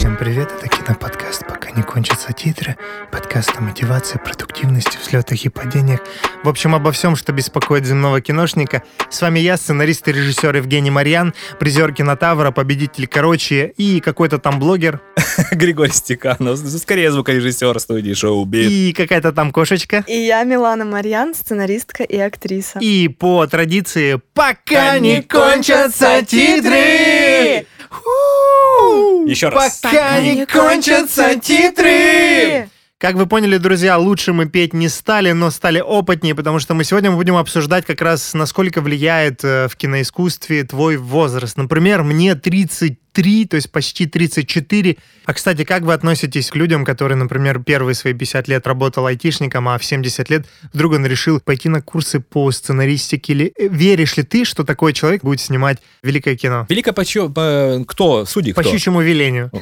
Всем привет, это киноподкаст «Пока не кончатся титры», подкаст о мотивации, продуктивности, взлетах и падениях. В общем, обо всем, что беспокоит земного киношника. С вами я, сценарист и режиссер Евгений Марьян, призер кинотавра, победитель «Короче» и какой-то там блогер. Григорий Стеканов, скорее звукорежиссер студии шоу «Бит». И какая-то там кошечка. И я Милана Марьян, сценаристка и актриса. И по традиции «Пока не кончатся титры!» Еще раз. Пока не кончатся титры! Как вы поняли, друзья, лучше мы петь не стали, но стали опытнее, потому что мы сегодня будем обсуждать как раз, насколько влияет э, в киноискусстве твой возраст. Например, мне 33, то есть почти 34. А, кстати, как вы относитесь к людям, которые, например, первые свои 50 лет работал айтишником, а в 70 лет вдруг он решил пойти на курсы по сценаристике? Или э, веришь ли ты, что такой человек будет снимать великое кино? Великое по чё- по- кто? Судьи По кто? щучьему велению.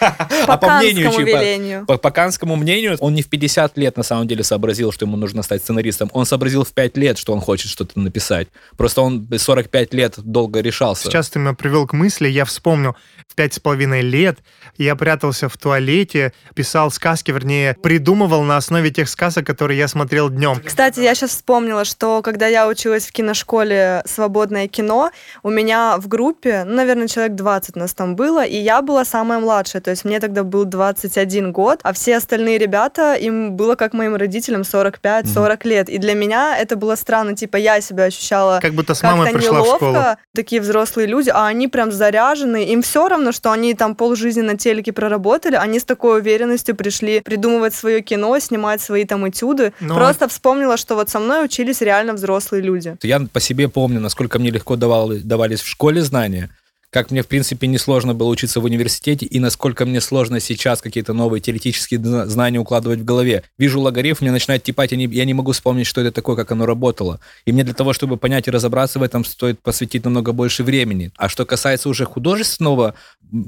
А по мнению, по- велению. По, по канскому мнению, он не в 50 лет на самом деле сообразил, что ему нужно стать сценаристом. Он сообразил в 5 лет, что он хочет что-то написать. Просто он 45 лет долго решался. Сейчас ты меня привел к мысли, я вспомнил, в пять с половиной лет я прятался в туалете, писал сказки, вернее, придумывал на основе тех сказок, которые я смотрел днем. Кстати, я сейчас вспомнила, что когда я училась в киношколе «Свободное кино», у меня в группе, ну, наверное, человек 20 нас там было, и я была самая младшая, то есть мне тогда был 21 год, а все остальные ребята, им было как моим родителям 45-40 лет. И для меня это было странно, типа я себя ощущала Как будто с мамой как-то пришла в неловко. школу. Такие взрослые люди, а они прям заряжены. Им все равно, что они там полжизни на телеке проработали, они с такой уверенностью пришли придумывать свое кино, снимать свои там этюды. Но- Просто вспомнила, что вот со мной учились реально взрослые люди. Я по себе помню, насколько мне легко давал- давались в школе знания, как мне, в принципе, несложно было учиться в университете, и насколько мне сложно сейчас какие-то новые теоретические зна- знания укладывать в голове. Вижу логарифм, мне начинает типать, я не, я не могу вспомнить, что это такое, как оно работало. И мне для того, чтобы понять и разобраться в этом, стоит посвятить намного больше времени. А что касается уже художественного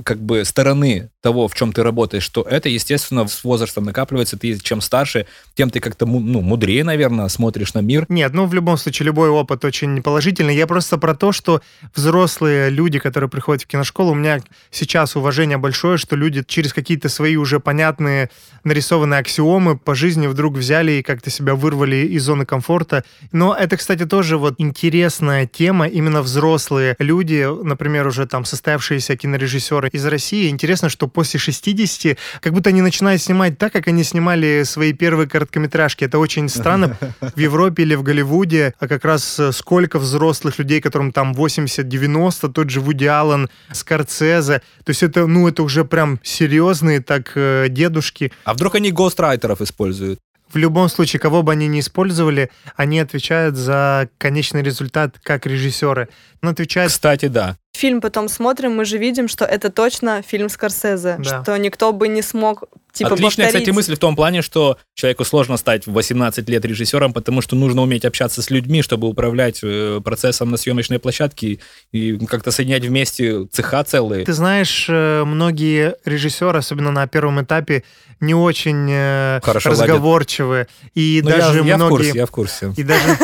как бы стороны того, в чем ты работаешь, что это, естественно, с возрастом накапливается. Ты чем старше, тем ты как-то ну, мудрее, наверное, смотришь на мир. Нет, ну в любом случае любой опыт очень положительный. Я просто про то, что взрослые люди, которые приходят в киношколу, у меня сейчас уважение большое, что люди через какие-то свои уже понятные нарисованные аксиомы по жизни вдруг взяли и как-то себя вырвали из зоны комфорта. Но это, кстати, тоже вот интересная тема. Именно взрослые люди, например, уже там состоявшиеся кинорежиссеры из России. Интересно, что после 60 как будто они начинают снимать так, как они снимали свои первые короткометражки. Это очень странно. В Европе или в Голливуде а как раз э, сколько взрослых людей, которым там 80-90, тот же Вуди Аллен, Скорцезе. То есть это, ну, это уже прям серьезные так э, дедушки. А вдруг они гострайтеров используют? В любом случае, кого бы они ни использовали, они отвечают за конечный результат как режиссеры. Он отвечает Кстати, да. Фильм потом смотрим, мы же видим, что это точно фильм Скорсезе, Да. что никто бы не смог типа Отличная, повторить. кстати, мысль в том плане, что человеку сложно стать в 18 лет режиссером, потому что нужно уметь общаться с людьми, чтобы управлять э, процессом на съемочной площадке и как-то соединять вместе цеха целые. Ты знаешь, э, многие режиссеры, особенно на первом этапе, не очень э, Хорошо ладят. разговорчивые. И Ну, даже я, я в многие... курсе, я в курсе. И даже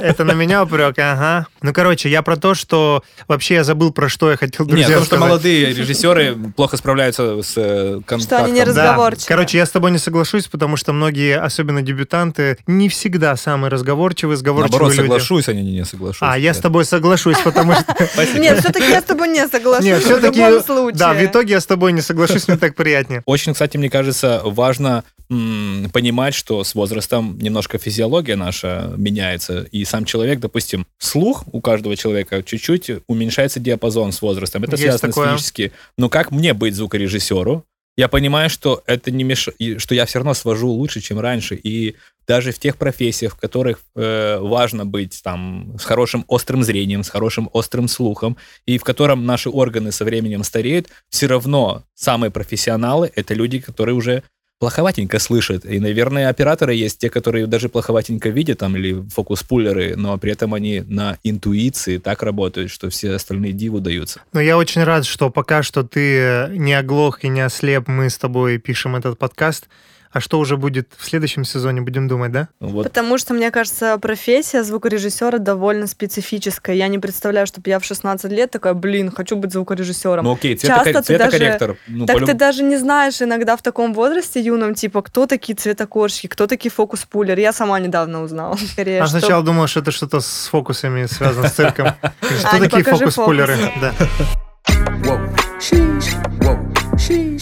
это на меня упрек, ага. Ну, короче, я про то, что вообще я забыл, про что я хотел, друзья, Нет, потому что молодые режиссеры плохо справляются с контактом. они не раз- Да. разговорчивые. Короче, я с тобой не соглашусь, потому что многие, особенно дебютанты, не всегда самые разговорчивые, сговорчивые Наоборот, люди. соглашусь, а не, не соглашусь. А, я с тобой соглашусь, потому что... Спасибо. Нет, все-таки я с тобой не соглашусь Нет, все-таки... Да, в итоге я с тобой не соглашусь, мне так приятнее. Очень, кстати, мне кажется, важно понимать, что с возрастом немножко физиология наша меняется, и сам человек, допустим, слух у каждого человека чуть-чуть уменьшается диапазон с возрастом. Это Есть связано такое. с физически. Но как мне быть звукорежиссеру? Я понимаю, что это не меш... что я все равно свожу лучше, чем раньше. И даже в тех профессиях, в которых э, важно быть там с хорошим острым зрением, с хорошим острым слухом, и в котором наши органы со временем стареют, все равно самые профессионалы это люди, которые уже плоховатенько слышат. И, наверное, операторы есть те, которые даже плоховатенько видят, там, или фокус-пуллеры, но при этом они на интуиции так работают, что все остальные диву даются. Но я очень рад, что пока что ты не оглох и не ослеп, мы с тобой пишем этот подкаст. А что уже будет в следующем сезоне, будем думать, да? Вот. Потому что, мне кажется, профессия звукорежиссера довольно специфическая. Я не представляю, чтобы я в 16 лет такая, блин, хочу быть звукорежиссером. Ну окей, Часто ты даже-. Ну, так ты даже не знаешь иногда в таком возрасте юном, типа, кто такие цветокорщики, кто такие фокус-пулеры. Я сама недавно узнала. Скорее, А что- сначала думал, что это что-то с фокусами связано с цирком. Что такие покажи фокус-пулеры? фокус. Да.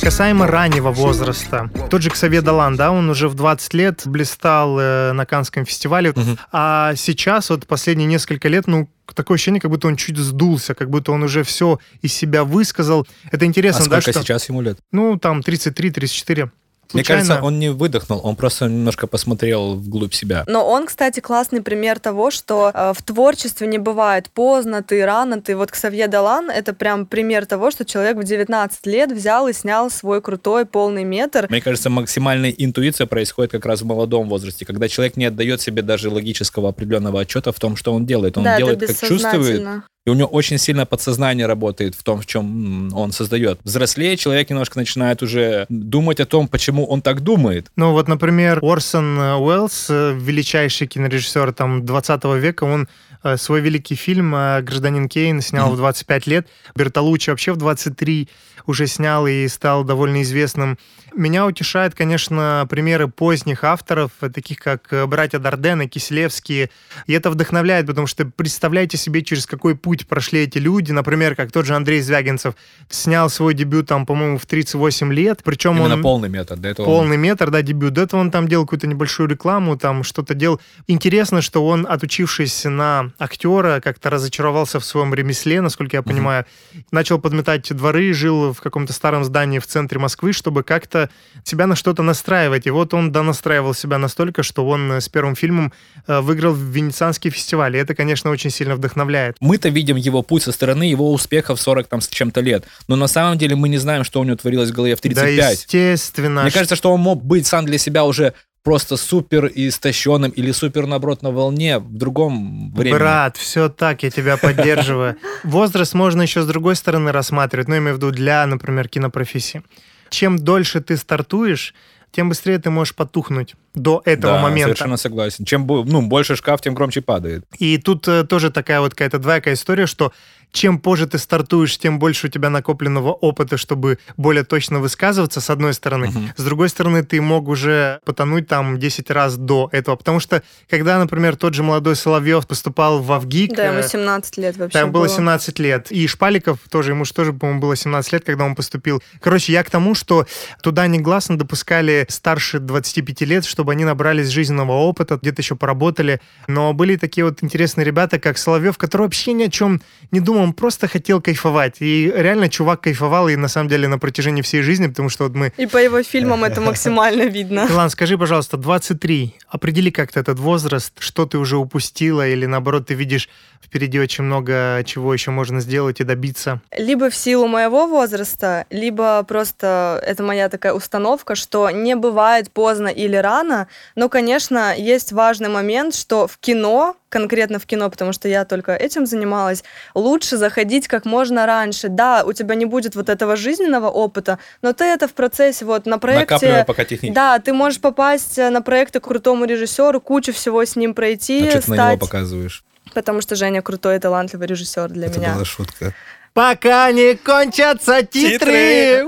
Касаемо раннего возраста, тот же Ксавье Далан, да, он уже в 20 лет блистал э, на Канском фестивале, Мгм. а сейчас, вот последние несколько лет, ну, такое ощущение, как будто он чуть сдулся, как будто он уже все из себя высказал. Это А интересно, да, сколько что... сейчас ему лет? Ну, там 33-34. Мне Случайно- кажется, он не выдохнул, он просто немножко посмотрел вглубь себя. Но он, кстати, классный пример того, что э, в творчестве не бывает поздно, ты рано, ты вот Ксавье Далан, это прям пример того, что человек в 19 лет взял и снял свой крутой полный метр. Мне кажется, максимальная интуиция происходит как раз в молодом возрасте, когда человек не отдает себе даже логического определенного отчета в том, что он делает. Он да, делает, это как чувствует. И у него очень сильно подсознание работает в том, в чем он создает. Взрослее человек немножко начинает уже думать о том, почему он так думает. Ну вот, например, Орсон э, Уэллс, э, величайший кинорежиссер там 20 века, он э, свой великий фильм «Гражданин Кейн» снял в 25 лет. Бертолуччи вообще в 23 уже снял и стал довольно известным. Меня утешает, конечно, примеры поздних авторов, таких как э, братья Дардены, Киселевские. И это вдохновляет, потому что представляете себе, через какой путь прошли эти люди. Например, как тот же Андрей Звягинцев снял свой дебют там, по-моему, в 38 лет. Причем Именно он... полный метод. До этого он- Полный метр, да, дебют. До этого он там делал какую-то небольшую рекламу, там что-то делал. Интересно, что он, отучившись на актера, как-то разочаровался в своем ремесле, насколько я понимаю. Начал подметать дворы, жил в каком-то старом здании в центре Москвы, чтобы как-то себя на что-то настраивать. И вот он донастраивал себя настолько, что он э, с первым фильмом э, выиграл в Венецианский фестиваль. И это, конечно, очень сильно вдохновляет. Мы-то видим его путь со стороны, его успехов 40 там с чем-то лет. Но на самом деле мы не знаем, что у него творилось в голове в 35. Да, естественно. Мне кажется, что он мог быть сам для себя уже просто супер истощенным или супер, наоборот, на волне в другом времени. Брат, все так, я тебя поддерживаю. Возраст можно еще с другой стороны рассматривать, ну, имею в виду для, например, кинопрофессии. Чем дольше ты стартуешь, тем быстрее ты можешь потухнуть до этого да, момента. совершенно согласен. Чем ну, больше шкаф, тем громче падает. И тут э, тоже такая вот какая-то двоякая история, что чем позже ты стартуешь, тем больше у тебя накопленного опыта, чтобы более точно высказываться, с одной стороны. Мгм. С другой стороны, ты мог уже потонуть там 10 раз до этого. Потому что, когда, например, тот же молодой Соловьев поступал в Авгик, Да, ему э, 17 лет вообще там было 17 лет. И Шпаликов тоже, ему же тоже, по-моему, было 17 лет, когда он поступил. Короче, я к тому, что туда негласно допускали старше 25 лет, чтобы они набрались жизненного опыта, где-то еще поработали. Но были такие вот интересные ребята, как Соловьев, который вообще ни о чем не думал, он просто хотел кайфовать. И реально чувак кайфовал, и на самом деле на протяжении всей жизни, потому что вот мы... И по его фильмам это максимально видно. Илан, скажи, пожалуйста, 23. Определи как-то этот возраст, что ты уже упустила, или наоборот, ты видишь впереди очень много чего еще можно сделать и добиться. Либо в силу моего возраста, либо просто это моя такая установка, что не бывает поздно или рано, но, конечно, есть важный момент, что в кино, конкретно в кино, потому что я только этим занималась, лучше заходить как можно раньше. Да, у тебя не будет вот этого жизненного опыта, но ты это в процессе, вот на Накапливая проекте... пока технически. Да, ты можешь попасть э, на проекты к крутому режиссеру, кучу всего с ним пройти, а что ты на него показываешь? Потому что Женя крутой и талантливый режиссер для Это меня. была шутка. Пока не кончатся титры! Титры!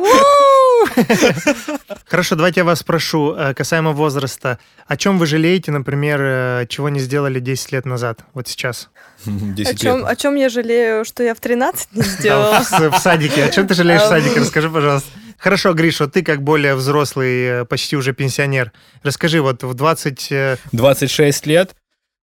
Хорошо, давайте я вас спрошу, э, касаемо возраста. О чем вы жалеете, например, э, чего не сделали 10 лет назад, вот сейчас? О 10 чем, лет. о чем я жалею, что я в 13 не сделала? В, садике. О чем ты жалеешь в садике? Расскажи, пожалуйста. Хорошо, Гриша, ты как более взрослый, э, почти уже пенсионер. Расскажи, вот в 20... э, 26 лет,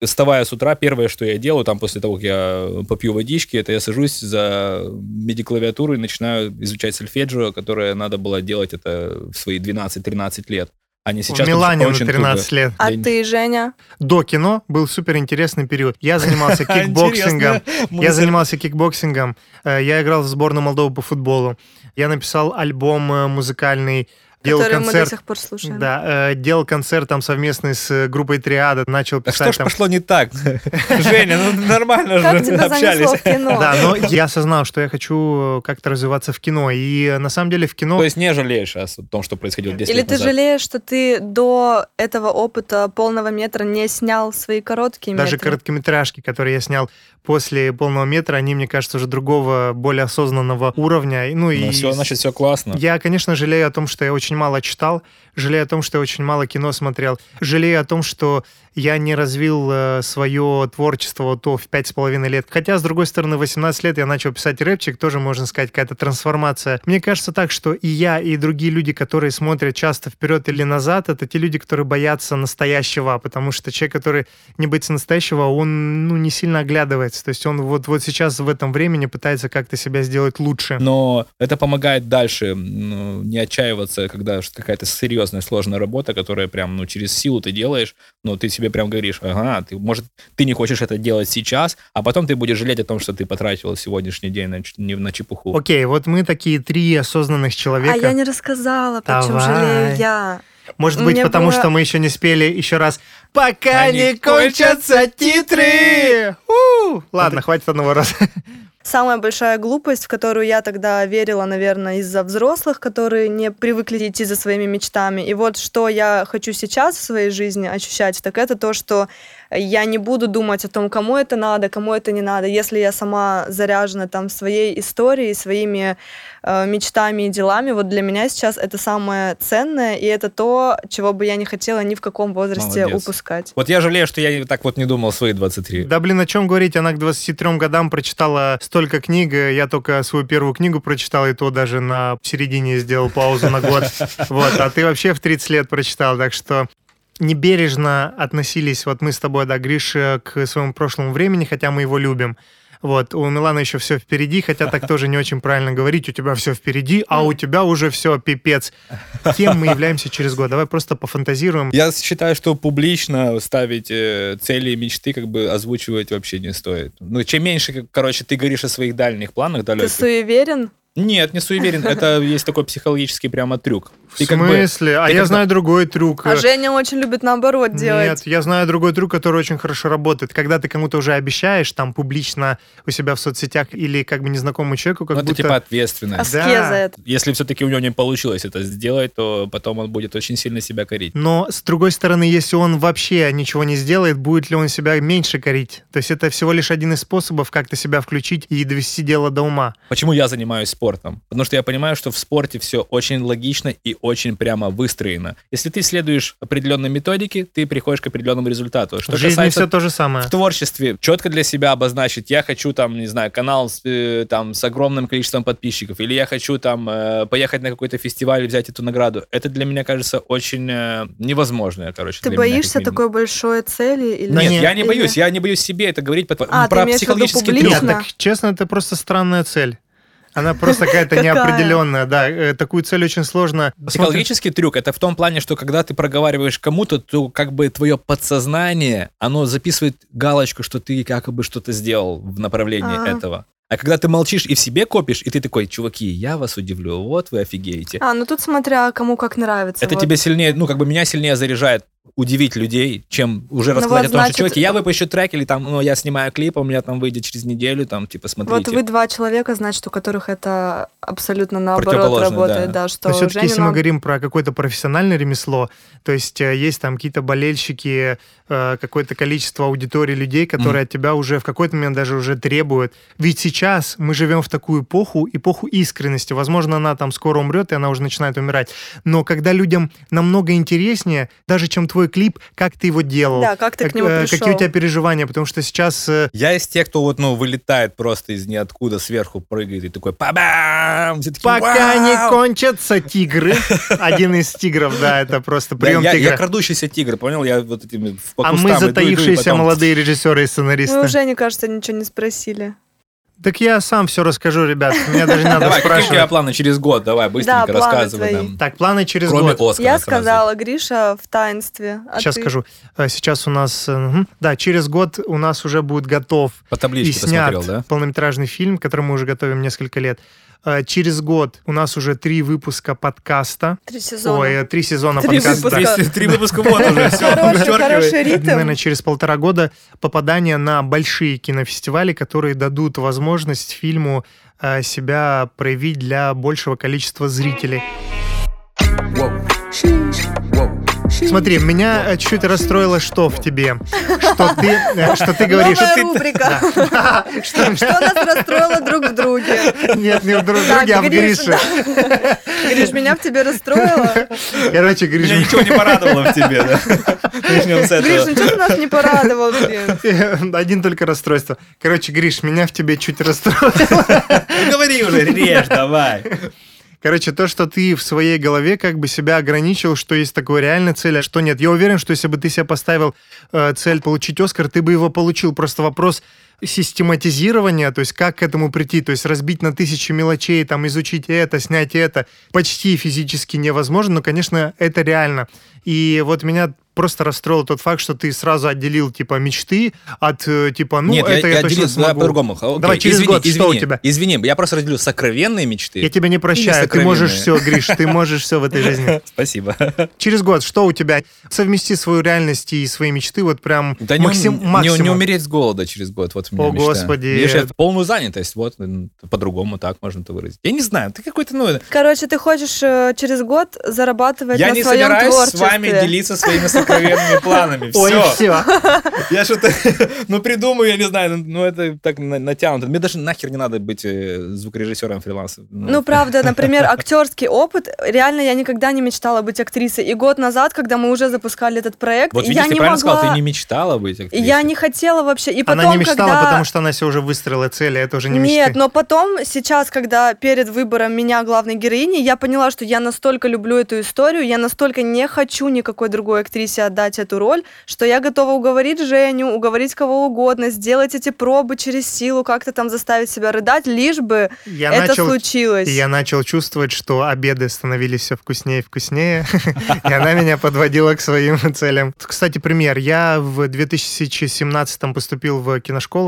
вставая с утра, первое, что я делаю, там после того, как я попью водички, это я сажусь за MIDI-клавиатуру и начинаю изучать сольфеджио, которое надо было делать это в свои 12-13 лет. А не сейчас. в Милане на очень 13 лет. А Я ты, Женя? До кино был супер интересный период. Я занимался кикбоксингом. Я занимался кикбоксингом, э, я играл в сборную Молдовы по футболу, я написал альбом э, музыкальный, делал Которые мы до концерт. сих пор слушаем. Да, э, делал концерт там совместный с э, группой Триада, начал А писать что ж там. пошло не так? Женя, ну нормально же общались. Да, но я осознал, что я хочу как-то развиваться в кино. И э, на самом деле в кино... То есть не жалеешь о том, что происходило 10 Или лет ты жалеешь, что ты до этого опыта полного метра не снял свои короткие Даже метры? короткометражки, которые я снял после полного метра, они, мне кажется, уже другого, более осознанного уровня. И, Ну, и все, значит, все классно. Я, конечно, жалею о том, что я очень мало читал, жалею о том, что я очень мало кино смотрел, жалею о том, что я не развил э, свое творчество то в пять с половиной лет. Хотя, с другой стороны, в 18 лет я начал писать рэпчик, тоже, можно сказать, какая-то трансформация. Мне кажется так, что и я, и другие люди, которые смотрят часто вперед или назад, это те люди, которые боятся настоящего, потому что человек, который не боится настоящего, он ну, не сильно оглядывается. То есть он вот, вот сейчас в этом времени пытается как-то себя сделать лучше. Но это помогает дальше ну, не отчаиваться, когда какая-то серьезная, сложная работа, которая прям ну, через силу ты делаешь, но ты себе прям говоришь, ага, ты, может, ты не хочешь это делать сейчас, а потом ты будешь жалеть о том, что ты потратил сегодняшний день на, на чепуху. Окей, вот мы такие три осознанных человека. А я не рассказала, почему жалею я. Может быть, меня потому было- что мы еще не спели еще раз. Пока Они не кончатся титры! У! Ладно, хватит одного раза. Самая большая глупость, в которую я тогда верила, наверное, из-за взрослых, которые не привыкли идти за своими мечтами. И вот что я хочу сейчас в своей жизни ощущать, так это то, что я не буду думать о том, кому это надо, кому это не надо. Если я сама заряжена там своей историей, своими э, мечтами и делами, вот для меня сейчас это самое ценное, и это то, чего бы я не хотела ни в каком возрасте Молодец. упускать. Вот я жалею, что я так вот не думал свои 23. Да блин, о чем говорить? Она к 23 годам прочитала столько книг. Я только свою первую книгу прочитал, и то даже на середине сделал паузу на год. Вот, а ты вообще в 30 лет прочитал, так что небережно относились, вот мы с тобой, да, Гриша, к своему прошлому времени, хотя мы его любим. Вот, у Милана еще все впереди, хотя так тоже не очень правильно говорить, у тебя все впереди, а у тебя уже все пипец. Кем мы являемся через год? Давай просто пофантазируем. Я считаю, что публично ставить э, цели и мечты как бы озвучивать вообще не стоит. Ну, чем меньше, короче, ты говоришь о своих дальних планах, Ты далеких. суеверен? Нет, не суеверен. Это есть такой психологический прямо трюк. В Ты как бы- смысле? а я как знаю другой трюк. А Женя очень любит наоборот делать. Нет, я знаю другой трюк, который очень хорошо работает. Когда ты кому-то уже обещаешь, там, публично у себя в соцсетях или как бы незнакомому человеку, как Ну, это будто... типа ответственность. Аскеза Да. это. Если все-таки у него не получилось это сделать, то потом он будет очень сильно себя корить. Но, с другой стороны, если он вообще ничего не сделает, будет ли он себя меньше корить? То есть это всего лишь один из способов как-то себя включить и довести дело до ума. Почему я занимаюсь спортом? Потому что я понимаю, что в спорте все очень логично и очень прямо выстроено. Если ты следуешь определенной методике, ты приходишь к определенному результату. Что в жизни касается все то же самое. в творчестве четко для себя обозначить, я хочу там, не знаю, канал с, э, там с огромным количеством подписчиков, или я хочу там э, поехать на какой-то фестиваль и взять эту награду. Это для меня кажется очень э, невозможно, короче. Ты меня, боишься минимум. такой большой цели? Или... Нет, нет. я не Или- боюсь, я не боюсь себе это говорить А, про психологический трюк. Нет, так честно, это просто странная цель. Она просто какая-то Какая? неопределенная, да. Э, Такую цель очень сложно. Психологический трюк это в том плане, что когда ты проговариваешь кому-то, то как бы твое подсознание, оно записывает галочку, что ты якобы что-то сделал в направлении этого. А когда ты молчишь и в себе копишь, и ты такой, чуваки, я вас удивлю, вот вы офигеете. А, ну тут смотря кому как нравится. Это вот. тебе сильнее, ну, как бы меня сильнее заряжает удивить людей, чем уже Ну рассказать вот, о том, значит, что, чуваки, я выпущу трек, или там, ну, я снимаю клип, у меня там выйдет через неделю, там, типа, смотрите. Вот вы два человека, значит, у которых это абсолютно наоборот работает, да. да, что Но все-таки, Женя если мы говорим про какое-то профессиональное ремесло, то есть э, есть там какие-то болельщики, э, какое-то количество аудитории людей, которые от тебя уже в какой-то момент даже уже требуют. Ведь сейчас мы живем в такую эпоху, эпоху искренности. Возможно, она там скоро умрет, и она уже начинает умирать. Но когда людям намного интереснее, даже чем твой клип, как ты его делал, Да, как ты к нему э, пришел. какие у тебя переживания, потому что сейчас э, Я из тех, кто вот, ну, вылетает просто из ниоткуда, сверху прыгает и такой па-бам! Такие, Пока не «Вау!» кончатся тигры. Один из тигров, да, это просто Да, прием я, я тигра. крадущийся тигр, понял? Я вот этими по А мы иду, иду, и затаившиеся потом- молодые режиссеры и сценаристы. уже, мне кажется, ничего не спросили. Так я сам все расскажу, ребят. Меня даже не надо Давай, какие у тебя спрашивать. планы через год? Давай, быстренько планы рассказывай твои. нам. Так, планы через Кроме год. Оскара Я сразу. сказала, Гриша в таинстве. а Сейчас ты? скажу. Э, Сейчас у нас... э. Да, через год у нас уже будет готов По и табличке снят посмотрел, да? полнометражный фильм, который мы уже готовим несколько лет. Э, Через год у нас уже три выпуска подкаста. Три сезона. Ой, три сезона Три подкаста. выпуска. Три, три выпуска вот уже, все, Хороший, ритм. Наверное, через полтора года попадание на большие кинофестивали, которые дадут возможность фильму э, себя проявить для большего количества зрителей. Смотри, меня э, чуть расстроило что в тебе? Что ты, э, что ты говоришь... Новая что ты- рубрика. Да. Что- Что нас расстроило друг в друге? Нет, не в друг друге, а в Гриш, Грише. Гриш, меня в тебе расстроило? Короче, Гриш, Меня ничего не порадовало в тебе, да? Начнем с Гриш, этого. ничего ты нас не порадовал, блин. один только расстройство. Короче, Гриш, меня в тебе чуть расстроило. Ну, говори уже, режь, давай. Короче, то, что ты в своей голове как бы себя ограничил, что есть такое реальная цель, а что нет. Я уверен, что если бы ты себе поставил э, цель получить Оскар, ты бы его получил. Просто вопрос систематизирования, то есть как к этому прийти, то есть разбить на тысячи мелочей, там изучить это, снять это, почти физически невозможно, но, конечно, это реально. И вот меня просто расстроил тот факт, что ты сразу отделил, типа, мечты от, э, типа, ну, Нет, это я, я, я точно да, смогу. по-другому. Окей, Давай, через извини, год, что извини, у тебя? Извини, я просто разделю сокровенные мечты. Я тебя не прощаю, ты можешь все, Гриш, ты можешь все в этой жизни. Спасибо. Через год что у тебя? Совмести свою реальность и свои мечты вот прям Да не, максим, не, максимум. не умереть с голода через год, вот у меня О, мечта. Господи. Видишь, это полную занятость, вот, по-другому так можно это выразить. Я не знаю, ты какой-то, ну... Короче, ты хочешь э, через год зарабатывать Я на не своем собираюсь творчестве. с вами делиться своими сокровенными планами. Ой, Все. все. Я что-то, ну, придумаю, я не знаю, ну, ну, это так на- натянуто. Мне даже нахер не надо быть э, звукорежиссером фриланса. Ну, правда, например, актерский опыт. Реально, я никогда не мечтала быть актрисой. И год назад, когда мы уже запускали этот проект, вот я видишь, ты не правильно могла... сказал, ты не мечтала быть актрисой. Я не хотела вообще. И потом, Она не мечтала, когда... потому что она себе уже выстроила цели, это уже не Нет, мечты. но потом, сейчас, когда перед выбором меня главной героини, я поняла, что я настолько люблю эту историю, я настолько не хочу никакой другой актрисе отдать эту роль, что я готова уговорить Женю, уговорить кого угодно, сделать эти пробы через силу, как-то там заставить себя рыдать, лишь бы Я это начал, случилось. и я начал чувствовать, что обеды становились все вкуснее и вкуснее, и она меня подводила к своим целям. Кстати, пример. Я в 2017 поступил в киношколу,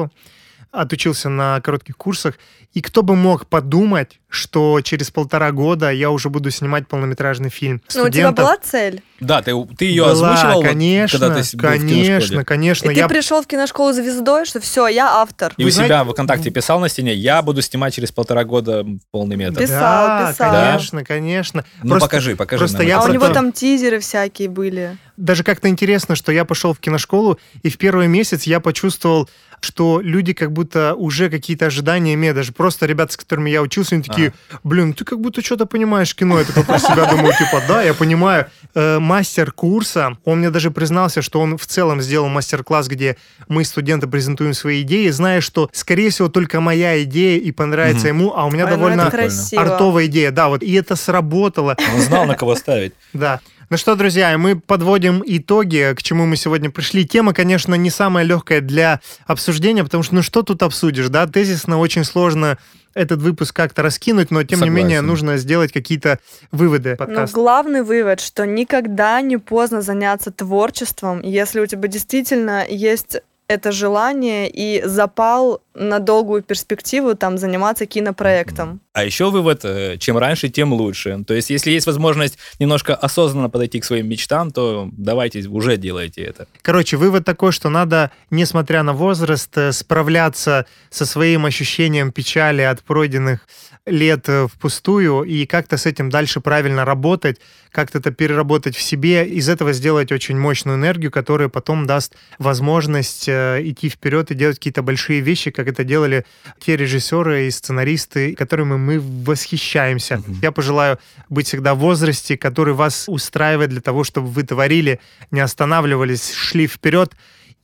отучился на коротких курсах, и кто бы мог подумать, что через полтора года я уже буду снимать полнометражный фильм. Ну, у тебя была цель? Да, ты, ты ее Была, озвучивал, конечно, когда ты был в конечно. И ты Я пришел в киношколу звездой, что все, я автор. И Вы у себя знаете- в ВКонтакте писал на стене, я буду снимать через полтора года полный метр. Писал, да, писал. конечно, конечно. Ну, Просто- покажи, покажи. просто я а у него там тизеры всякие были. даже как-то интересно, что я пошел в киношколу, и в первый месяц я почувствовал, что люди как будто уже какие-то ожидания имеют. Даже просто ребята, с которыми я учился, они такие, блин, ты как будто что-то понимаешь кино. Я такой про себя думаю, типа, да, я понимаю. Э, мастер курса, он мне даже признался, что он в целом сделал мастер-класс, где мы, студенты, презентуем свои идеи, зная, что, скорее всего, только моя идея и понравится ему, а у меня ну довольно артовая идея. Да, вот, и это сработало. Он знал, на кого ставить. Да. Ну что, друзья, мы подводим итоги, к чему мы сегодня пришли. Тема, конечно, не самая легкая для обсуждения, потому что, ну что тут обсудишь, да? Тезисно очень сложно этот выпуск как-то раскинуть, но тем не менее Согласен. нужно сделать какие-то выводы. Но подкаста. главный вывод, что никогда не поздно заняться творчеством, если у тебя действительно есть это желание и запал на долгую перспективу там заниматься кинопроектом. А еще вывод, э, чем раньше, тем лучше. То есть, если есть возможность немножко осознанно подойти к своим мечтам, то давайте уже делайте это. Короче, вывод такой, что надо, несмотря на возраст, э, справляться со своим ощущением печали от пройденных лет э, впустую и как-то с этим дальше правильно работать, как-то это переработать в себе, из этого сделать очень мощную энергию, которая потом даст возможность идти вперед и делать какие-то большие вещи, как это делали те режиссеры и сценаристы, которыми мы восхищаемся. Мгм. Я пожелаю быть всегда в возрасте, который вас устраивает для того, чтобы вы творили, не останавливались, шли вперед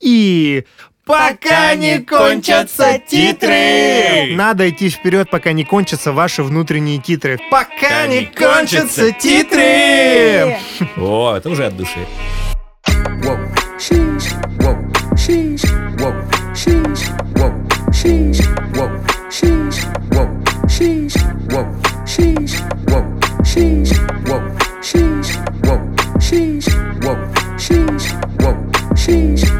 и пока не кончатся титры. Надо идти вперед, пока не кончатся ваши внутренние титры. Пока не кончатся титры. О, это уже от души. Whoa, sheesh, sheesh, whoa, sheesh, whoa, sheesh, whoa, sheesh, whoa, sheesh, whoa, sheesh, whoa, sheesh, whoa, sheesh, whoa, sheesh, whoa, sheesh, whoa, sheesh.